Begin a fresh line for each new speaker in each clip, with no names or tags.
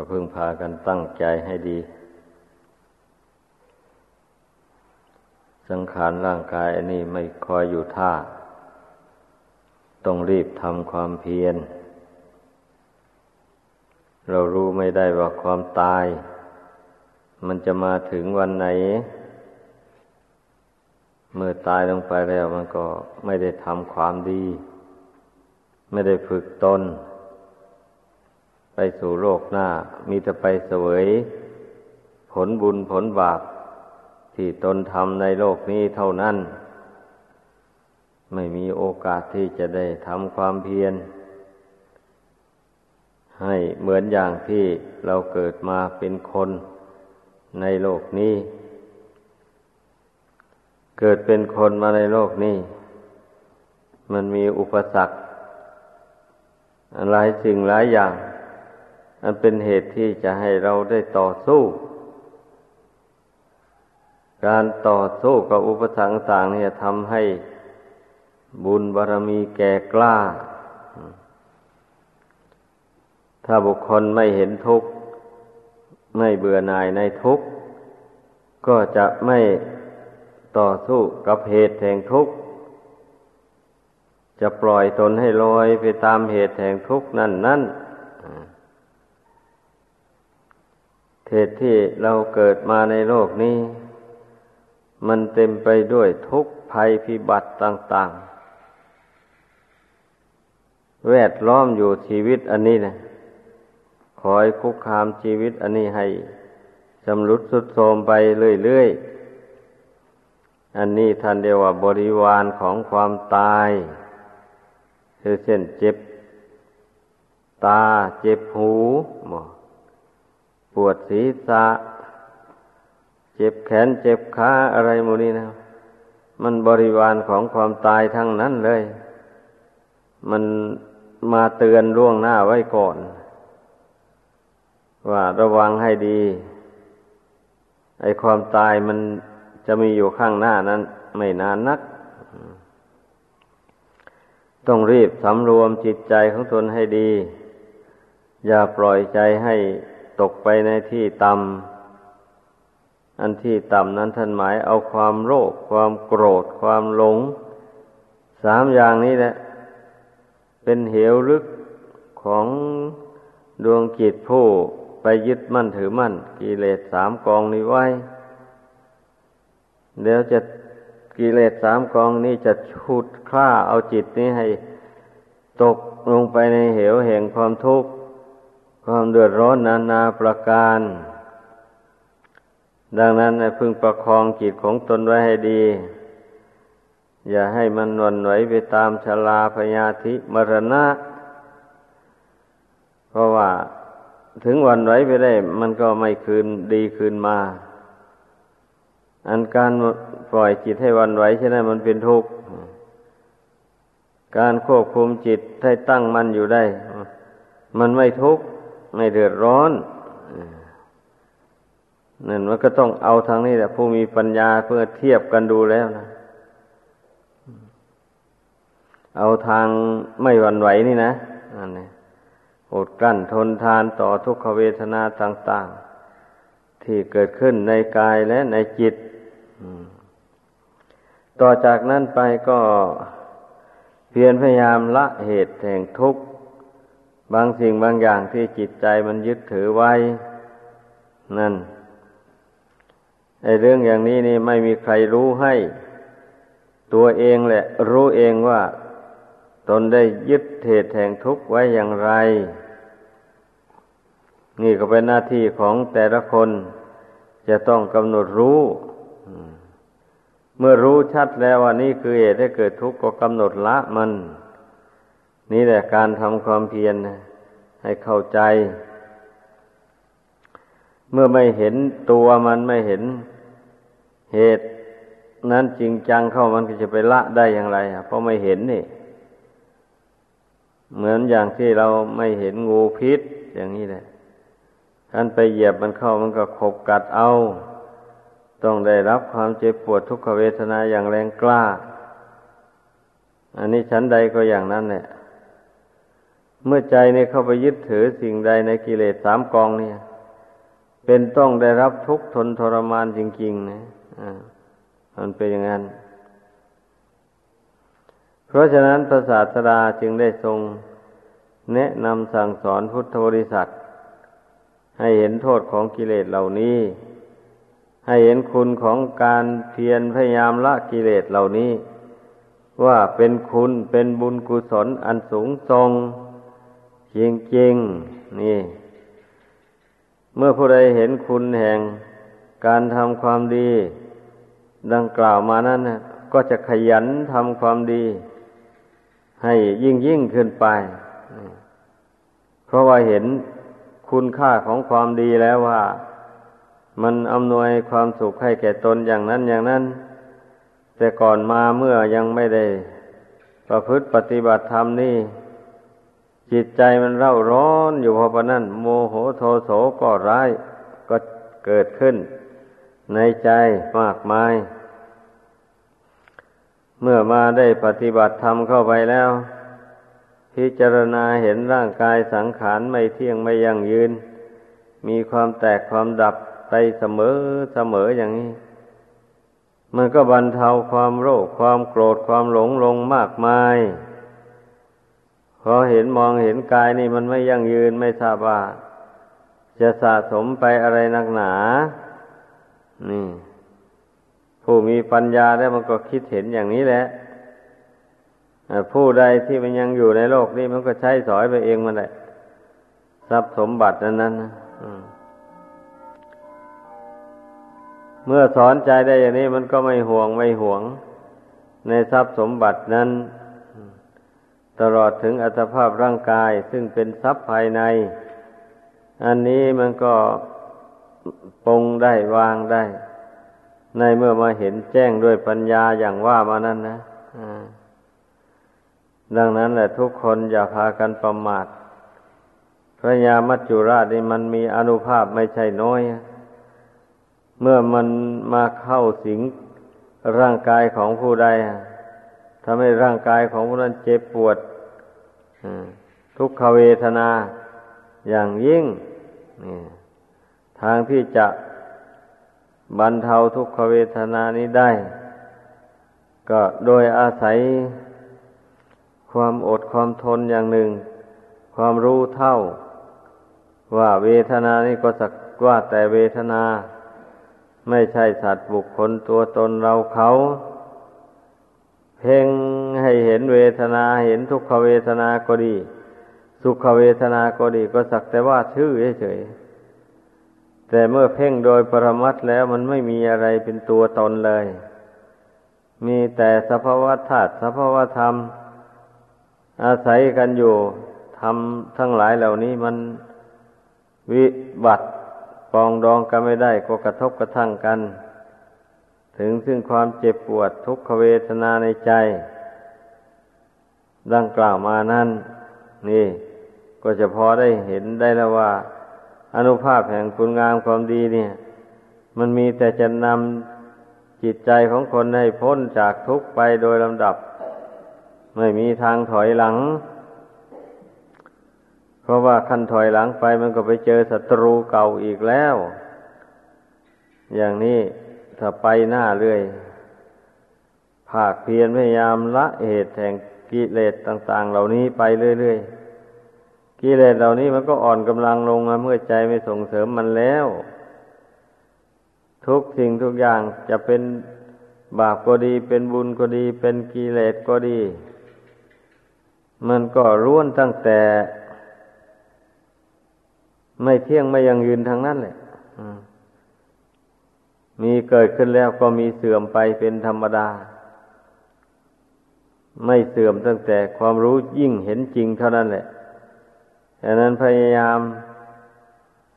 ก็พึงพากันตั้งใจให้ดี สังขารร่างกายอันนี้ไม่คอยอยู่ท่า ต้องรีบทำความเพียร เรารู้ไม่ได้ว่าความตาย มันจะมาถึงวันไหน เมื่อตายลงไปแล้วมันก็ไม่ได้ทำความดี ไม่ได้ฝึกตน ไปสู่โลกหน้า มีแต่ไปเสวย ผลบุญผลบาปที่ตนทำในโลกนี้เท่านั้น ไม่มีโอกาสที่จะได้ทำความเพียร ให้เหมือนอย่างที่เราเกิดมาเป็นคนในโลกนี้ เกิดเป็นคนมาในโลกนี้ มันมีอุปสรรคหลายสิ่งหลายอย่าง อันเป็นเหตุที่จะให้เราได้ต่อสู้ การต่อสู้กับอุปสรรคต่างเนี่ยทำให้บุญบารรมีแก่กล้า ถ้าบุคคลไม่เห็นทุกข์ ไม่เบื่อหน่ายในทุกข์ ก็จะไม่ต่อสู้กับเหตุแห่งทุกข์ จะปล่อยตนให้ลอยไปตามเหตุแห่งทุกข์นั่นนั่น เหตุที่เราเกิดมาในโลกนี้ มันเต็มไปด้วยทุกข์ภัยพิบัติต่าง ๆ แวดล้อมอยู่ชีวิตอันนี้นะคอยคุกคามชีวิตอันนี้ให้จำรุดสุดโทมไปเรื่อยๆ อันนี้ท่านเดียวว่าบริวารของความตาย คือเช่นเจ็บ ตาเจ็บหูหมอ วดศีรษะ เจ็บแขนเจ็บขาอะไรมูนี้นะ มันบริวารของความตายทั้งนั้นเลย มันมาเตือนล่วงหน้าไว้ก่อน ว่าระวังให้ดี ไอ้ความตายมันจะมีอยู่ข้างหน้านั้น ไม่นานนัก ต้องรีบสำรวมจิตใจของตนให้ดี อย่าปล่อยใจให้ ตกไปในที่ต่ำอันที่ต่ำนั้นท่านหมายเอาความโลภความโกรธ ความหลง สามอย่างนี้แหละ เป็นเหวลึกของดวงจิตผู้ไปยึดมั่นถือมั่น กิเลสสามกองนี้ไว้เดี๋ยวจะกิเลสสามกองนี้จะชุดฆ่าเอาจิตนี้ให้ตกลงไปในเหวแห่งความทุกข์ ความเดือดร้อนนานาประการ ดังนั้นพึงประคองจิตของตนไว้ให้ดี อย่าให้มันวันไหวไปตามชลาพยาธิมรณะ เพราะว่าถึงวันไหวไปได้ มันก็ไม่คืนดีคืนมา อันการปล่อยจิตให้วันไหวใช่ไหมมันเป็นทุกข์การควบคุมจิตให้ตั้งมันอยู่ได้ มันไม่ทุกข์ ไม่เดือดร้อนนั่นมันก็ต้องเอาทางนี้แหละผู้มีปัญญาเพื่อเทียบกันดูแล้วนะ เอาทางไม่หวั่นไหวนี่นะนั่นนี่อดกลั้นทนทานต่อทุกขเวทนาต่าง ๆ ที่เกิดขึ้นในกายและในจิต ต่อจากนั้นไปก็เพียรพยายามละเหตุแห่งทุกข์ บางสิ่งบางอย่างที่จิตใจมันยึดถือไว้ นั่นไอ้เรื่องอย่างนี้นี่ไม่มีใครรู้ให้ ตัวเองแหละ รู้เองว่า ตนได้ยึดเหตุแห่งทุกข์ไว้อย่างไร นี่ก็เป็นหน้าที่ของแต่ละคน จะต้องกำหนดรู้ เมื่อรู้ชัดแล้วว่านี่คือเหตุให้เกิดทุกข์ก็กำหนดละมัน นี่แหละการทำความเพียรให้เข้าใจ เมื่อไม่เห็นตัวมันไม่เห็นเหตุ นั้นจริงจังเข้ามันก็จะไปละได้อย่างไรเพราะไม่เห็นนี่ เหมือนอย่างที่เราไม่เห็นงูพิษ อย่างนี้แหละท่านไปเหยียบมันเข้ามันก็ขบกัดเอา ต้องได้รับความเจ็บปวดทุกขเวทนาอย่างแรงกล้า อันนี้ชั้นใดก็อย่างนั้นแหละ เมื่อใจเนี่ยเข้าไปยึดถือสิ่งใดในกิเลสสามกองเนี่ย เป็นต้องได้รับทุกข์ทนทรมานจริงๆนะอ่ามันเป็นอย่างนั้น เพราะฉะนั้นพระศาสดาจึงได้ทรงแนะนำสั่งสอนพุทธบริษัท ให้เห็นโทษของกิเลสเหล่านี้ ให้เห็นคุณของการเพียรพยายามละกิเลสเหล่านี้ ว่าเป็นคุณเป็นบุญกุศลอันสูงทรง จริงๆนี่ เมื่อผู้ใดเห็นคุณแห่งการทำความดี ดังกล่าวมานั้นนะก็จะขยันทำความดี ให้ยิ่งยิ่งขึ้นไป เพราะว่าเห็นคุณค่าของความดีแล้วว่า มันอำนวยความสุขให้แก่ตนอย่างนั้นอย่างนั้น แต่ก่อนมาเมื่อยังไม่ได้ ประพฤติปฏิบัติธรรมนี่ จิตใจมันเร่าร้อนอยู่พอปนั้นโมโหโทโสก็ร้ายก็เกิดขึ้น ในใจมากมาย เมื่อมาได้ปฏิบัติธรรมเข้าไปแล้ว พิจารณาเห็นร่างกายสังขารไม่เที่ยงไม่ยั่งยืน มีความแตกความดับไปเสมอเสมออย่างนี้ มันก็บรรเทาความโรคความโกรธความหลงลงมากมาย อเห็นมองเห็นกายนี่มันไม่ยั่งยืนไม่ทราบว่าจะสะสมไปอะไรนักหนา นี่ ผู้มีปัญญาแล้วมันก็คิดเห็นอย่างนี้แหละผู้ใดที่มันยังอยู่ในโลกนี้มันก็ใช้สอยไปเองมันแหละทรัพย์สมบัตินั้นนั้นนะเมื่อสอนใจได้อย่างนี้มันก็ไม่ห่วงไม่ห่วง ในทรัพย์สมบัตินั้น ตลอดถึงอัตภาพร่างกาย ซึ่งเป็นทรัพย์ภายใน อันนี้มันก็ปรงได้วางได้ ในเมื่อมาเห็นแจ้งด้วยปัญญาอย่างว่ามานั้นนะดังนั้นแหละทุกคนอย่าพากันประมาทพระยามัจจุราชนี่มันมีอนุภาพไม่ใช่น้อย เมื่อมันมาเข้าสิงร่างกายของผู้ใด ทำให้ร่างกายของผู้นั้นเจ็บปวดทุกขเวทนาอย่างยิ่งนี่ทางที่จะบรรเทาทุกขเวทนานี้ได้ ก็โดยอาศัยความอดความทนอย่างหนึ่ง ความรู้เท่า ว่าเวทนานี้ก็สักว่าแต่เวทนา ไม่ใช่สัตว์บุคคลตัวตนเราเขา เพ่งให้เห็นเวทนาเห็นทุกขเวทนาก็ดี สุขเวทนาก็ดี ก็สักแต่ว่าชื่อเฉยแต่เมื่อเพ่งโดยปรมัตแล้วมันไม่มีอะไรเป็นตัวตนเลย มีแต่สภาวะธาตุสภาวะธรรม อาศัยกันอยู่ทำทั้งหลายเหล่านี้มันวิบัติปองดองกันไม่ได้ก็กระทบกระทั่งกัน ถึงซึ่งความเจ็บปวดทุกขเวทนาในใจ ดังกล่าวมานั้น นี่ ก็จะพอได้เห็นได้แล้วว่า อนุภาพแห่งคุณงามความดีเนี่ย มันมีแต่จะนำจิตใจของคนให้พ้นจากทุกข์ไปโดยลำดับ ไม่มีทางถอยหลัง เพราะว่าขั้นถอยหลังไปมันก็ไปเจอศัตรูเก่าอีกแล้ว อย่างนี้ ถ้าไปหน้าเรื่อยภาคเพียรพยายามละเหตุแห่งกิเลสต่าง ๆ เหล่านี้ไปเรื่อยๆกิเลสเหล่านี้มันก็อ่อนกำลังลงมาเมื่อใจไม่ส่งเสริมมันแล้ว ทุกสิ่งทุกอย่างจะเป็นบาปก็ดี เป็นบุญก็ดี เป็นกิเลสก็ดี มันก็ร่วนตั้งแต่ ไม่เที่ยงไม่ยังยืนทางนั้นแหละ มีเกิดขึ้นแล้วก็มีเสื่อมไปเป็นธรรมดา ไม่เสื่อมตั้งแต่ความรู้ยิ่งเห็นจริงเท่านั้นแหละดังนั้นพยายาม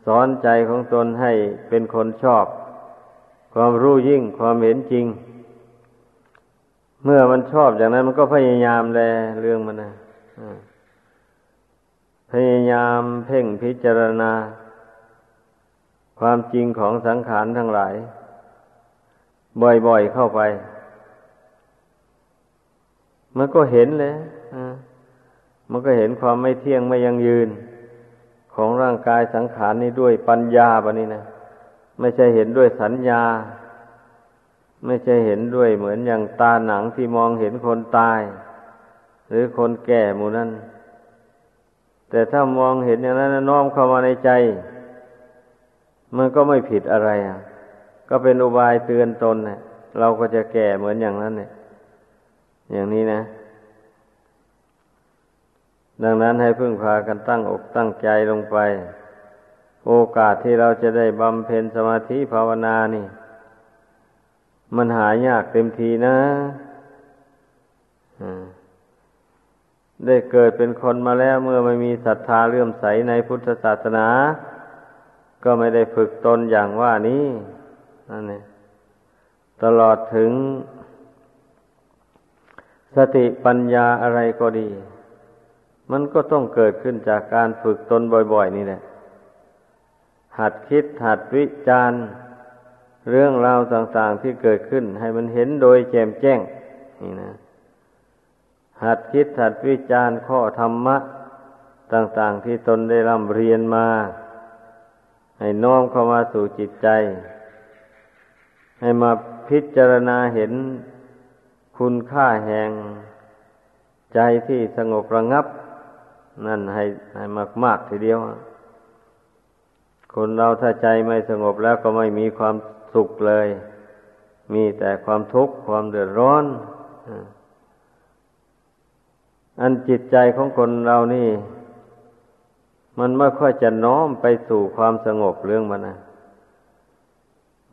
สอนใจของตนให้เป็นคนชอบ ความรู้ยิ่งความเห็นจริง เมื่อมันชอบอย่างนั้นมันก็พยายามแลเรื่องมันนะพยายามเพ่งพิจารณา ความจริงของสังขารทั้งหลาย บ่อยๆเข้าไป มันก็เห็นเลยมันก็เห็นความไม่เที่ยงไม่ยังยืน ของร่างกายสังขารนี้ด้วยปัญญาบะนี้นะไม่ใช่เห็นด้วยสัญญา ไม่ใช่เห็นด้วยเหมือนอย่างตาหนังที่มองเห็นคนตาย หรือคนแก่หมู่นั้นแต่ถ้ามองเห็นอย่างนั้นน้อมเข้ามาในใจ มันก็ไม่ผิดอะไรอะ ก็เป็นอุบายเตือนตนเนะเราก็จะแก่เหมือนอย่างนั้นเนี่ย อย่างนี้นะ ดังนั้นให้พึ่งพากันตั้งอกตั้งใจลงไป โอกาสที่เราจะได้บำเพ็ญสมาธิภาวนานี่ มันหายากเต็มทีนะได้เกิดเป็นคนมาแล้วเมื่อไม่มีศรัทธาเลื่อมใสในพุทธศาสนา ก็ไม่ได้ฝึกตนอย่างว่านี้ นั่นเองตลอดถึง สติปัญญาอะไรก็ดี มันก็ต้องเกิดขึ้นจากการฝึกตนบ่อย ๆ นี่แหละ หัดคิดหัดวิจารณ์เรื่องราวต่างๆที่เกิดขึ้น ให้มันเห็นโดยแจ่มแจ้ง นี่นะ หัดคิดหัดวิจารณ์ข้อธรรมะ ต่างๆที่ตนได้ร่ำเรียนมา ให้น้อมเข้ามาสู่จิตใจ ให้มาพิจารณาเห็นคุณค่าแห่งใจที่สงบระงับ นั่นให้ให้มากๆทีเดียว คนเราถ้าใจไม่สงบแล้วก็ไม่มีความสุขเลย มีแต่ความทุกข์ความเดือดร้อนอันจิตใจของคนเรานี่ มันไม่ค่อยจะน้อมไปสู่ความสงบเรื่องมันนะ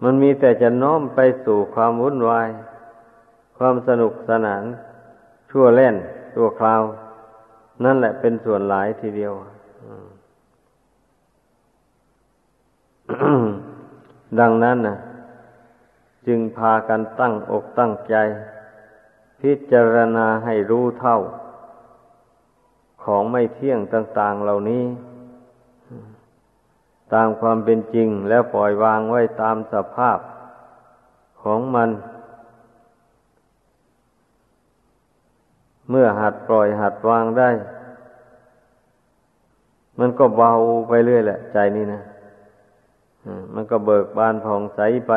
มันมีแต่จะน้อมไปสู่ความวุ่นวาย ความสนุกสนาน ชั่วเล่น ชั่วคราว นั่นแหละเป็นส่วนหลายทีเดียวดังนั้นนะจึงพากันตั้งอกตั้งใจ พิจารณาให้รู้เท่า ของไม่เที่ยงต่าง ๆ เหล่านี้ ตามความเป็นจริงแล้วปล่อยวางไว้ตามสภาพของมัน เมื่อหัดปล่อยหัดวางได้ มันก็เบาไปเรื่อยแหละ ใจนี่นะมันก็เบิกบานผ่องใสไป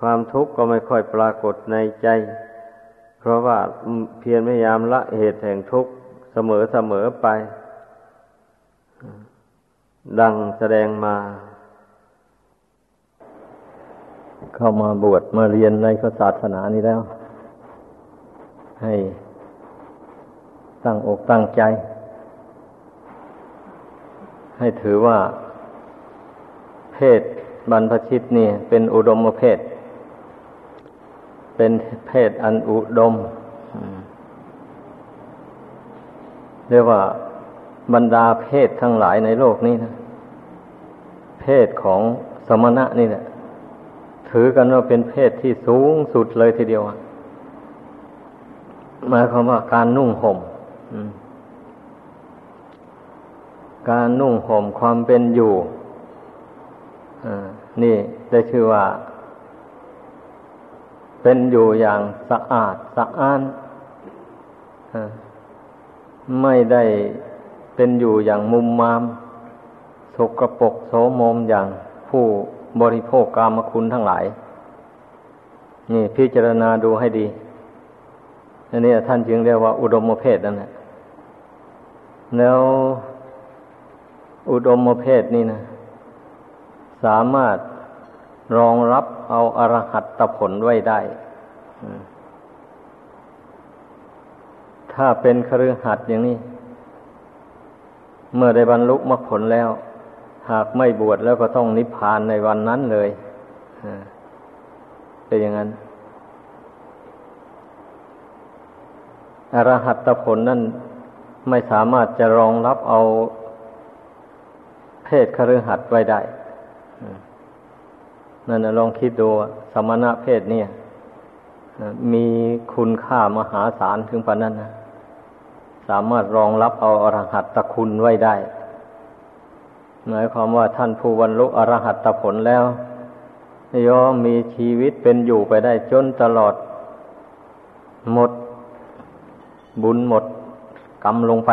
ความทุกข์ก็ไม่ค่อยปรากฏในใจ เพราะว่าเพียรพยายามละเหตุแห่งทุกข์เสมอเสมอไป ดังแสดงมา เข้ามาบวชมาเรียนในศาสนานี้แล้ว ให้ตั้งอกตั้งใจ ให้ถือว่า เพศบรรพชิตนี่เป็นอุดมเพศ เป็นเพศอันอุดมเรียกว่า บรรดาเพศทั้งหลายในโลกนี้นะ เพศของสมณะนี่แหละถือกันว่าเป็นเพศที่สูงสุดเลยทีเดียวหมายความว่าการนุ่งห่มการนุ่งห่มความเป็นอยู่นี่ได้ชื่อว่า เป็นอยู่อย่างสะอาดสะอ้านไม่ได้ เป็นอยู่อย่างมุมมาม สกปรกโสมมอย่างผู้บริโภคกามคุณทั้งหลาย นี่พิจารณาดูให้ดีอันนี้ท่านจึงเรียกว่าอุดมเพศนั่นแหละแล้วอุดมเพศนี่นะ สามารถรองรับเอาอรหัตตผลไว้ได้ ถ้าเป็นครือหัดอย่างนี้ เมื่อได้บรรลุมรรคผลแล้ว หากไม่บวชแล้วก็ต้องนิพพานในวันนั้นเลยเป็นอย่างนั้นอรหัตผลนั่นไม่สามารถจะรองรับเอาเพศคฤหัสไว้ได้ นั่นลองคิดดูสมณะเพศเนี่ย มีคุณค่ามหาศาลถึงปานนั้นนะามารถรองรับเอาอรหัตตคุณไว้ได้ หมายความว่าท่านผู้บรรลุอรหัตตผลแล้วย่อมมีชีวิตเป็นอยู่ไปได้จนตลอด หมด บุญหมด
กรรมลงไป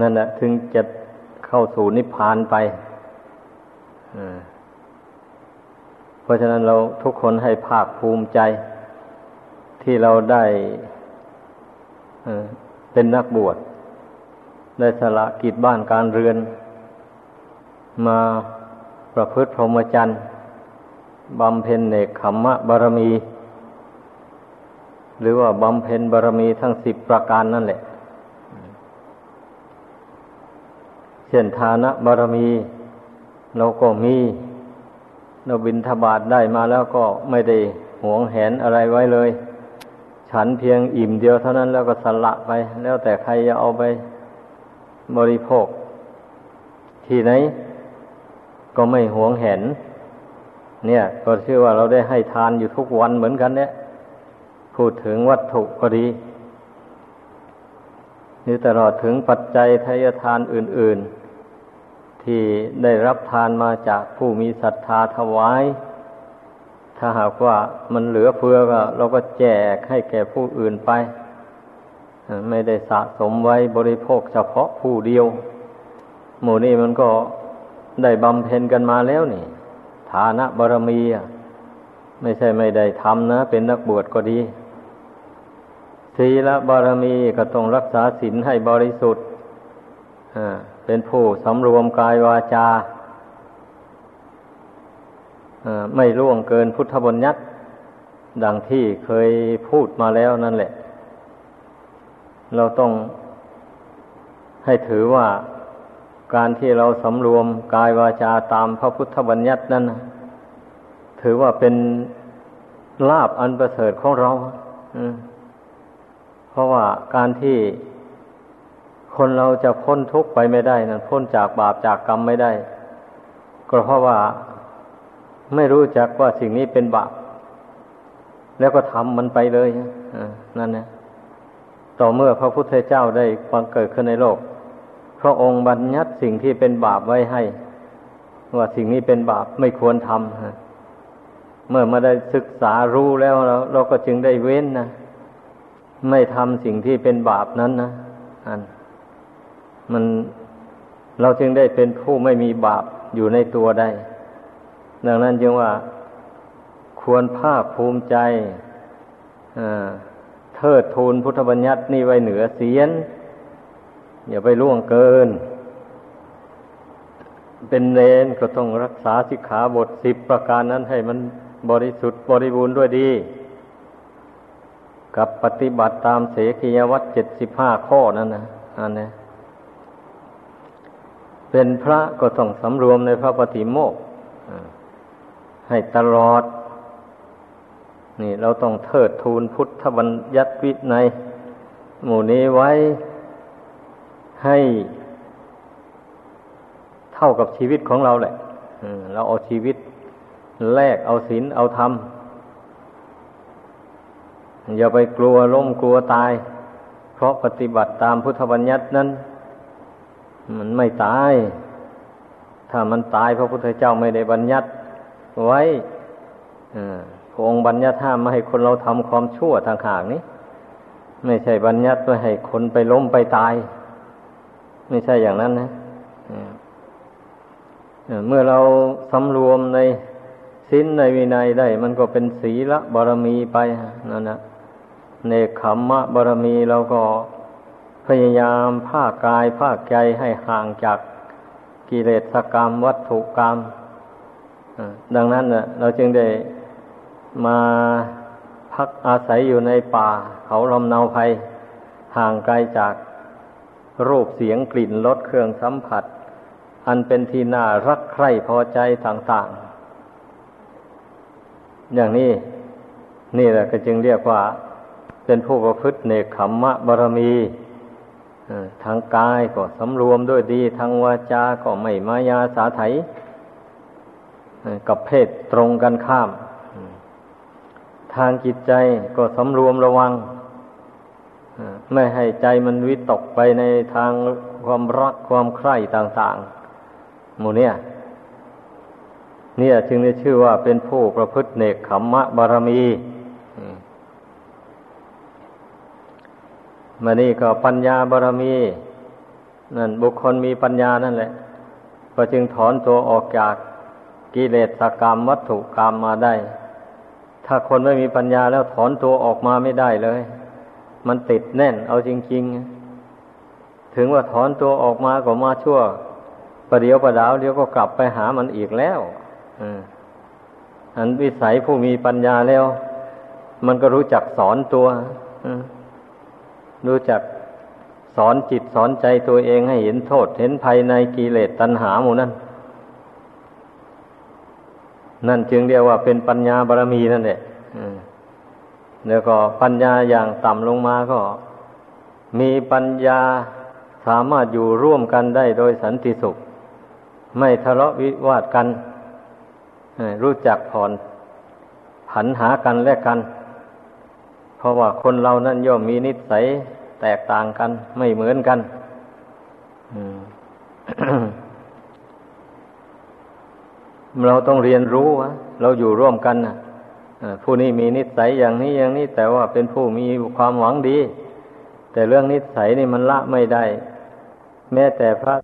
นั่นแหละถึงจะเข้าสู่นิพพานไปเพราะฉะนั้นเราทุกคนให้ภาคภูมิใจ ที่เราได้ เป็นนักบวช ได้สละกิจบ้านการเรือน มาประพฤติพรหมจรรย์บำเพ็ญเนกขมมะบารมี หรือว่าบำเพ็ญบารมีทั้งสิบประการนั่นแหละ เช่นทานะบารมี เราก็มีเราบินทบาทได้มาแล้วก็ไม่ได้หวงแหนอะไรไว้เลย ฉันเพียงอิ่มเดียวเท่านั้นแล้วก็สละไป แล้วแต่ใครจะเอาไปบริโภค ที่ไหน ก็ไม่หวงแหนเนี่ย ก็ชื่อว่าเราได้ให้ทานอยู่ทุกวันเหมือนกันเนี่ยพูดถึงวัตถุก็ดีนี่ตลอดถึงปัจจัยทายทานอื่น ๆ ที่ได้รับทานมาจากผู้มีศรัทธาถวาย ถ้าหากว่ามันเหลือเฟือก็ เราก็แจกให้แก่ผู้อื่นไป ไม่ได้สะสมไว้บริโภคเฉพาะผู้เดียว หมู่นี้มันก็ได้บำเพ็ญกันมาแล้วนี่ ฐานะบารมีไม่ใช่ไม่ได้ทำนะ เป็นนักบวชก็ดีศีลบารมีก็ต้องรักษาศีลให้บริสุทธิ์เป็นผู้สำรวมกายวาจา ไม่ล่วงเกินพุทธบัญญัติ ดังที่เคยพูดมาแล้วนั่นแหละ เราต้องให้ถือว่าการที่เราสำรวมกายวาจาตามพระพุทธบัญญัตินั้นถือว่าเป็นลาบอันประเสริฐของเราเพราะว่าการที่คนเราจะพ้นทุกข์ไปไม่ได้นั้นพ้นจากบาปจากกรรมไม่ได้ ก็เพราะว่า ไม่รู้จักว่าสิ่งนี้เป็นบาป แล้วก็ทำมันไปเลยนั่นนะต่อเมื่อพระพุทธเจ้าได้บังเกิดขึ้นในโลก พระองค์บัญญัติสิ่งที่เป็นบาปไว้ให้ ว่าสิ่งนี้เป็นบาปไม่ควรทำเมื่อมาได้ศึกษารู้แล้วเราเราก็จึงได้เว้นนะไม่ทำสิ่งที่เป็นบาปนั้นนะอัน มันเราจึงได้เป็นผู้ไม่มีบาปอยู่ในตัวได้ ดังนั้นจึงว่าควรภาคภูมิใจเทิดทูนพุทธบัญญัตินี่ไว้เหนือเสียน อย่าไปล่วงเกิน เป็นเนนก็ต้องรักษาสิกขาบทสิบประการนั้นให้มันบริสุทธิ์บริบูรณ์ด้วยดี กับปฏิบัติตามเสกียวัตเจ็ดสิบห้าข้อนั่นนะอันนี้เป็นพระก็ต้องสำรวมในพระปฏิโมก ให้ตลอด นี่เราต้องเทิดทูนพุทธบัญญัติวิในหมู่นี้ไว้ให้เท่ากับชีวิตของเราแหละเราเอาชีวิตแลกเอาศีลเอาธรรม อย่าไปกลัวล้มกลัวตาย เพราะปฏิบัติตามพุทธบัญญัตินั้น มันไม่ตาย ถ้ามันตายพระพุทธเจ้าไม่ได้บัญญัติ ไว้พระองค์บัญญัติห้ามไม่ให้คนเราทำความชั่วทางหากนี้ ไม่ใช่บัญญัติไว้ให้คนไปล้มไปตาย ไม่ใช่อย่างนั้นนะเมื่อเราสำรวมในสิ้นในวินัยได้ มันก็เป็นศีละบารมีไปนั่นนะเนคขมมะบารมีเราก็พยายามภาคกายภาคใจให้ห่างจากกิเลสกรรม วัตถุกรรม ดังนั้นเราจึงได้มาพักอาศัยอยู่ในป่า เขาลำเนาภัยห่างไกลจากรูปเสียงกลิ่นรสเครื่องสัมผัส อันเป็นที่น่ารักใคร่พอใจต่างๆ อย่างนี้นี่แหละก็จึงเรียกว่า เป็นผู้ประพฤติเนคขมมะบารมีทางกายก็สำรวมด้วยดี ทางวาจาก็ไม่มายาสาไถ กับเพศตรงกันข้าม ทางจิตใจก็สำรวมระวัง ไม่ให้ใจมันวิตกไปในทางความรักความใคร่ต่างๆ หมู่เนี่ย เนี่ยจึงได้ชื่อว่าเป็นผู้ประพฤติเนกขมมะบารมีมานี่ก็ปัญญาบารมี นั่นบุคคลมีปัญญานั่นแหละ ก็จึงถอนตัวออกจาก กิเลสกรรมวัตถุกรรมมาได้ ถ้าคนไม่มีปัญญาแล้วถอนตัวออกมาไม่ได้เลย มันติดแน่น เอาจริง ๆ ถึงว่าถอนตัวออกมาก็มาชั่วประเดี๋ยวประดาวเดี๋ยวก็กลับไปหามันอีกแล้วอันวิสัยผู้มีปัญญาแล้ว มันก็รู้จักสอนตัวรู้จักสอนจิตสอนใจตัวเองให้เห็นโทษ เห็นภัยในกิเลสตัณหาหมู่นั้น นั่นจึงเรียกว่าเป็นปัญญาบารมีนั่นแหละแล้วก็ปัญญาอย่างต่ำลงมาก็ มีปัญญาสามารถอยู่ร่วมกันได้โดยสันติสุข ไม่ทะเลาะวิวาทกันรู้จักผ่อนผันหากันและกัน เพราะว่าคนเรานั้นย่อมมีนิสัยแตกต่างกัน ไม่เหมือนกัน เราต้องเรียนรู้วะเราอยู่ร่วมกันนะผู้นี้มีนิสัยอย่างนี้อย่างนี้ แต่ว่าเป็นผู้มีความหวังดี แต่เรื่องนิสัยนี่มันละไม่ได้ แม้แต่พระ